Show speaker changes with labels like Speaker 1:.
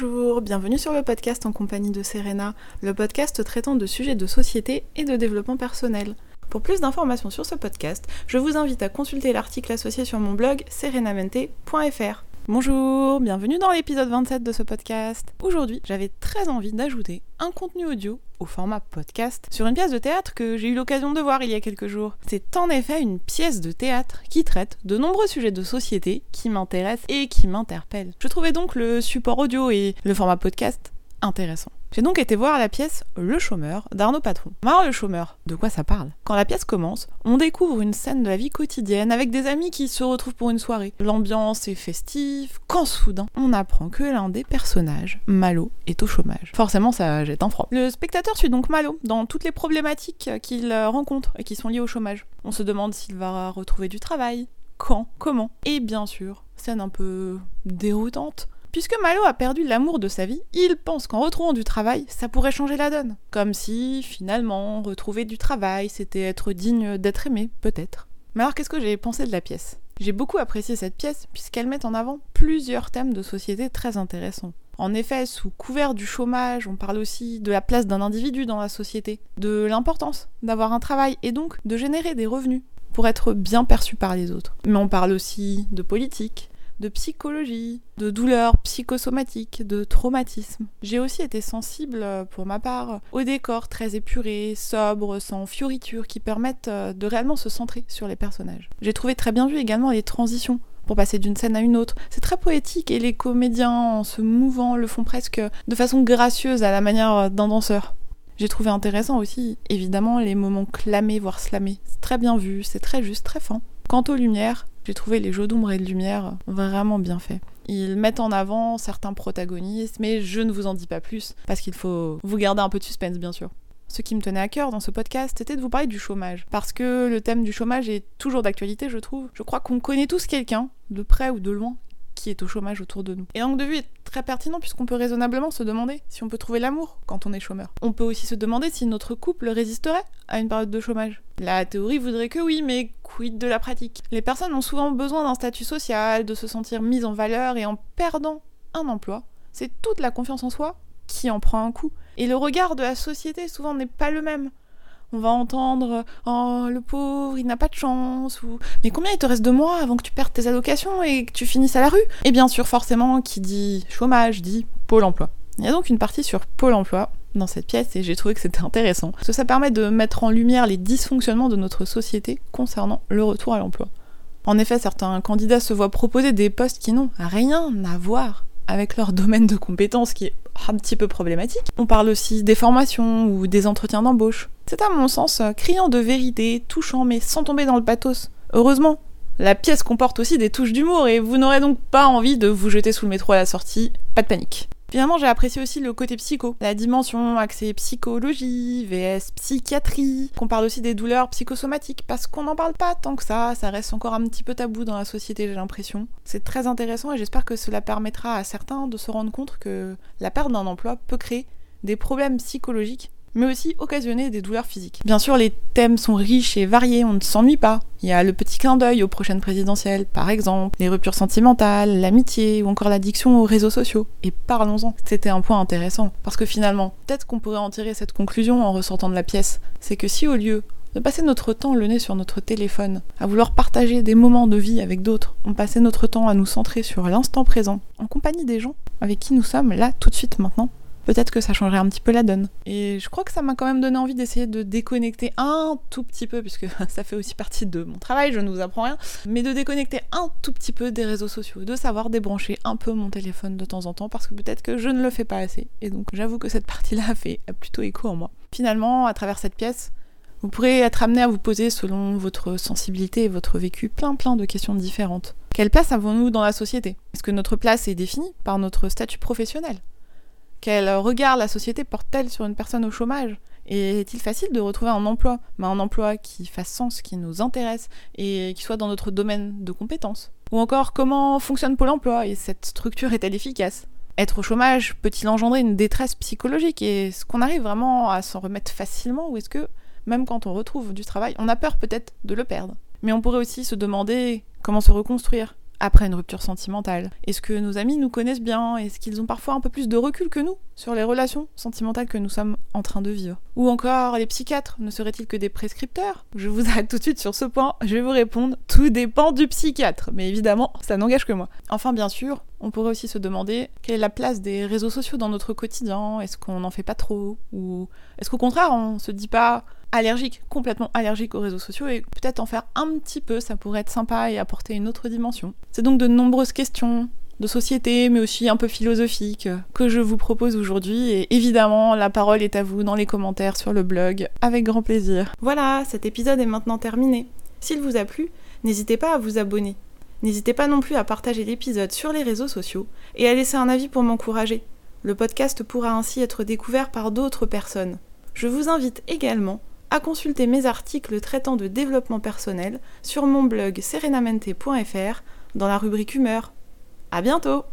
Speaker 1: Bonjour, bienvenue sur le podcast en compagnie de Serena, le podcast traitant de sujets de société et de développement personnel. Pour plus d'informations sur ce podcast, je vous invite à consulter l'article associé sur mon blog serenamente.fr. Bonjour, bienvenue dans l'épisode 27 de ce podcast. Aujourd'hui, j'avais très envie d'ajouter un contenu audio au format podcast sur une pièce de théâtre que j'ai eu l'occasion de voir il y a quelques jours. C'est en effet une pièce de théâtre qui traite de nombreux sujets de société qui m'intéressent et qui m'interpellent. Je trouvais donc le support audio et le format podcast intéressant. J'ai donc été voir la pièce Le chômeur d'Arnaud Patron. Marre le chômeur, de quoi ça parle? Quand la pièce commence, on découvre une scène de la vie quotidienne avec des amis qui se retrouvent pour une soirée. L'ambiance est festive, quand soudain, on apprend que l'un des personnages, Malo, est au chômage. Forcément, ça jette un froid. Le spectateur suit donc Malo dans toutes les problématiques qu'il rencontre et qui sont liées au chômage. On se demande s'il va retrouver du travail, quand, comment, et bien sûr, scène un peu déroutante Puisque Malo a perdu l'amour de sa vie, il pense qu'en retrouvant du travail, ça pourrait changer la donne. Comme si, finalement, retrouver du travail, c'était être digne d'être aimé, peut-être. Mais alors qu'est-ce que j'ai pensé de la pièce? J'ai beaucoup apprécié cette pièce puisqu'elle met en avant plusieurs thèmes de société très intéressants. En effet, sous couvert du chômage, on parle aussi de la place d'un individu dans la société, de l'importance d'avoir un travail et donc de générer des revenus pour être bien perçu par les autres. Mais on parle aussi de politique, de psychologie, de douleurs psychosomatiques, de traumatisme. J'ai aussi été sensible, euh, pour ma part, aux décors très épurés, sobres, sans fioritures, qui permettent euh, de réellement se centrer sur les personnages. J'ai trouvé très bien vu également les transitions pour passer d'une scène à une autre. C'est très poétique et les comédiens, en se mouvant, le font presque de façon gracieuse à la manière d'un danseur. J'ai trouvé intéressant aussi, évidemment, les moments clamés, voire slamés. C'est très bien vu, c'est très juste, très fin. Quant aux lumières, j'ai trouvé les jeux d'ombre et de lumière vraiment bien faits. Ils mettent en avant certains protagonistes, mais je ne vous en dis pas plus, parce qu'il faut vous garder un peu de suspense, bien sûr. Ce qui me tenait à cœur dans ce podcast, c'était de vous parler du chômage. Parce que le thème du chômage est toujours d'actualité, je trouve. Je crois qu'on connaît tous quelqu'un, de près ou de loin, qui est au chômage autour de nous. Et l'angle de vue est très pertinent puisqu'on peut raisonnablement se demander si on peut trouver l'amour quand on est chômeur. On peut aussi se demander si notre couple résisterait à une période de chômage. La théorie voudrait que oui, mais quid de la pratique? Les personnes ont souvent besoin d'un statut social, de se sentir mises en valeur et en perdant un emploi, c'est toute la confiance en soi qui en prend un coup. Et le regard de la société souvent n'est pas le même on va entendre Oh, le pauvre, il n'a pas de chance, ou Mais combien il te reste de mois avant que tu perdes tes allocations et que tu finisses à la rue? Et bien sûr, forcément, qui dit chômage dit Pôle emploi. Il y a donc une partie sur Pôle emploi dans cette pièce et j'ai trouvé que c'était intéressant. Parce que ça permet de mettre en lumière les dysfonctionnements de notre société concernant le retour à l'emploi. En effet, certains candidats se voient proposer des postes qui n'ont rien à voir avec leur domaine de compétences qui est un petit peu problématique. On parle aussi des formations ou des entretiens d'embauche. C'est à mon sens criant de vérité, touchant mais sans tomber dans le pathos. Heureusement, la pièce comporte aussi des touches d'humour et vous n'aurez donc pas envie de vous jeter sous le métro à la sortie, pas de panique. Finalement, j'ai apprécié aussi le côté psycho, la dimension axée psychologie, VS psychiatrie, qu'on parle aussi des douleurs psychosomatiques, parce qu'on n'en parle pas tant que ça, ça reste encore un petit peu tabou dans la société, j'ai l'impression. C'est très intéressant et j'espère que cela permettra à certains de se rendre compte que la perte d'un emploi peut créer des problèmes psychologiques mais aussi occasionner des douleurs physiques. Bien sûr, les thèmes sont riches et variés, on ne s'ennuie pas. Il y a le petit clin d'œil aux prochaines présidentielles, par exemple, les ruptures sentimentales, l'amitié ou encore l'addiction aux réseaux sociaux. Et parlons-en. C'était un point intéressant. Parce que finalement, peut-être qu'on pourrait en tirer cette conclusion en ressortant de la pièce. C'est que si au lieu de passer notre temps le nez sur notre téléphone, à vouloir partager des moments de vie avec d'autres, on passait notre temps à nous centrer sur l'instant présent, en compagnie des gens avec qui nous sommes là tout de suite maintenant, peut-être que ça changerait un petit peu la donne. Et je crois que ça m'a quand même donné envie d'essayer de déconnecter un tout petit peu, puisque ça fait aussi partie de mon travail, je ne vous apprends rien, mais de déconnecter un tout petit peu des réseaux sociaux, de savoir débrancher un peu mon téléphone de temps en temps, parce que peut-être que je ne le fais pas assez. Et donc j'avoue que cette partie-là fait plutôt écho en moi. Finalement, à travers cette pièce, vous pourrez être amené à vous poser selon votre sensibilité et votre vécu plein plein de questions différentes. Quelle place avons-nous dans la société? Est-ce que notre place est définie par notre statut professionnel? Quel regard la société porte-t-elle sur une personne au chômage? Et est-il facile de retrouver un emploi? Mais un emploi qui fasse sens, qui nous intéresse et qui soit dans notre domaine de compétences. Ou encore, comment fonctionne Pôle emploi et cette structure est-elle efficace? Être au chômage peut-il engendrer une détresse psychologique? Et est-ce qu'on arrive vraiment à s'en remettre facilement Ou est-ce que, même quand on retrouve du travail, on a peur peut-être de le perdre? Mais on pourrait aussi se demander comment se reconstruire après une rupture sentimentale. Est-ce que nos amis nous connaissent bien? Est-ce qu'ils ont parfois un peu plus de recul que nous sur les relations sentimentales que nous sommes en train de vivre? Ou encore les psychiatres, ne seraient-ils que des prescripteurs? Je vous arrête tout de suite sur ce point, je vais vous répondre, tout dépend du psychiatre, mais évidemment, ça n'engage que moi. Enfin bien sûr, on pourrait aussi se demander quelle est la place des réseaux sociaux dans notre quotidien, est-ce qu'on n'en fait pas trop? Ou est-ce qu'au contraire on se dit pas allergique, complètement allergique aux réseaux sociaux et peut-être en faire un petit peu, ça pourrait être sympa et apporter une autre dimension. C'est donc de nombreuses questions de société, mais aussi un peu philosophiques, que je vous propose aujourd'hui. Et évidemment, la parole est à vous dans les commentaires sur le blog, avec grand plaisir. Voilà, cet épisode est maintenant terminé. S'il vous a plu, n'hésitez pas à vous abonner. N'hésitez pas non plus à partager l'épisode sur les réseaux sociaux et à laisser un avis pour m'encourager. Le podcast pourra ainsi être découvert par d'autres personnes. Je vous invite également à consulter mes articles traitant de développement personnel sur mon blog serenamente.fr dans la rubrique humeur. À bientôt!